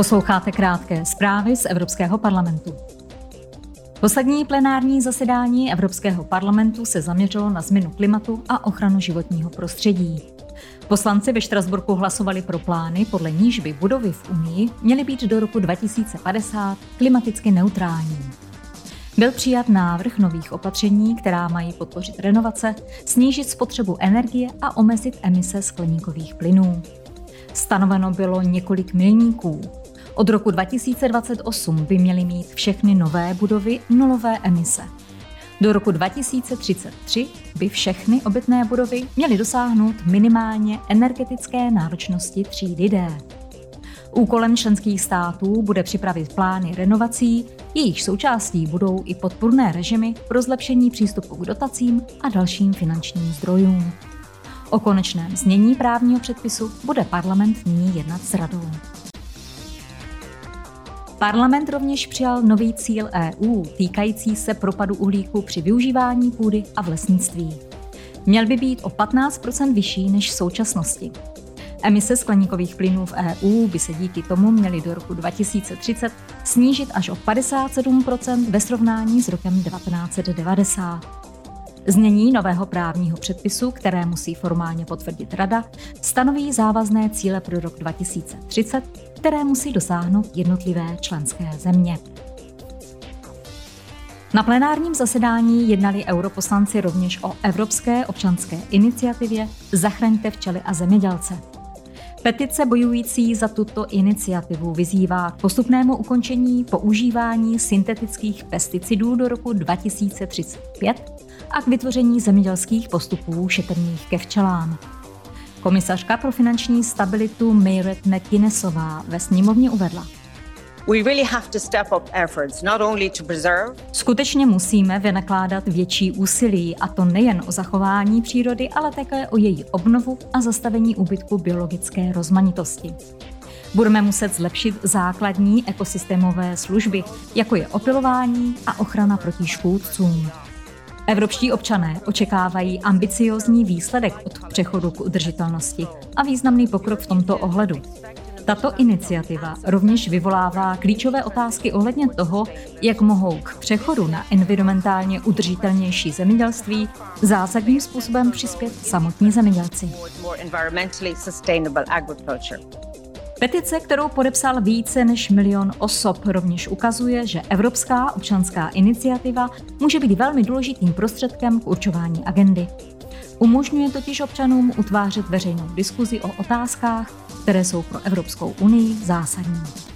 Posloucháte krátké zprávy z Evropského parlamentu. Poslední plenární zasedání Evropského parlamentu se zaměřilo na změnu klimatu a ochranu životního prostředí. Poslanci ve Štrasburku hlasovali pro plány, podle níž by budovy v Unii měly být do roku 2050 klimaticky neutrální. Byl přijat návrh nových opatření, která mají podpořit renovace, snížit spotřebu energie a omezit emise skleníkových plynů. Stanoveno bylo několik milníků. Od roku 2028 by měly mít všechny nové budovy nulové emise. Do roku 2033 by všechny obytné budovy měly dosáhnout minimálně energetické náročnosti třídy D. Úkolem členských států bude připravit plány renovací, jejich součástí budou i podpůrné režimy pro zlepšení přístupu k dotacím a dalším finančním zdrojům. O konečném znění právního předpisu bude parlament nyní jednat s radou. Parlament rovněž přijal nový cíl EU týkající se propadu uhlíku při využívání půdy a v lesnictví. Měl by být o 15% vyšší než v současnosti. Emise skleníkových plynů v EU by se díky tomu měly do roku 2030 snížit až o 57% ve srovnání s rokem 1990. Znění nového právního předpisu, které musí formálně potvrdit Rada, stanoví závazné cíle pro rok 2030, které musí dosáhnout jednotlivé členské země. Na plenárním zasedání jednali europoslanci rovněž o Evropské občanské iniciativě Zachraňte včely a zemědělce. Petice bojující za tuto iniciativu vyzývá k postupnému ukončení používání syntetických pesticidů do roku 2035 a k vytvoření zemědělských postupů šetrných ke včelám. Komisařka pro finanční stabilitu Mayret McGuinnessová ve sněmovně uvedla. Skutečně musíme vynakládat větší úsilí, a to nejen o zachování přírody, ale také o její obnovu a zastavení úbytku biologické rozmanitosti. Budeme muset zlepšit základní ekosystémové služby, jako je opilování a ochrana proti škůdcům. Evropští občané očekávají ambiciozní výsledek od přechodu k udržitelnosti a významný pokrok v tomto ohledu. Tato iniciativa rovněž vyvolává klíčové otázky ohledně toho, jak mohou k přechodu na environmentálně udržitelnější zemědělství zásadním způsobem přispět samotní zemědělci. Petice, kterou podepsal více než milion osob, rovněž ukazuje, že Evropská občanská iniciativa může být velmi důležitým prostředkem k určování agendy. Umožňuje totiž občanům utvářet veřejnou diskuzi o otázkách, které jsou pro Evropskou unii zásadní.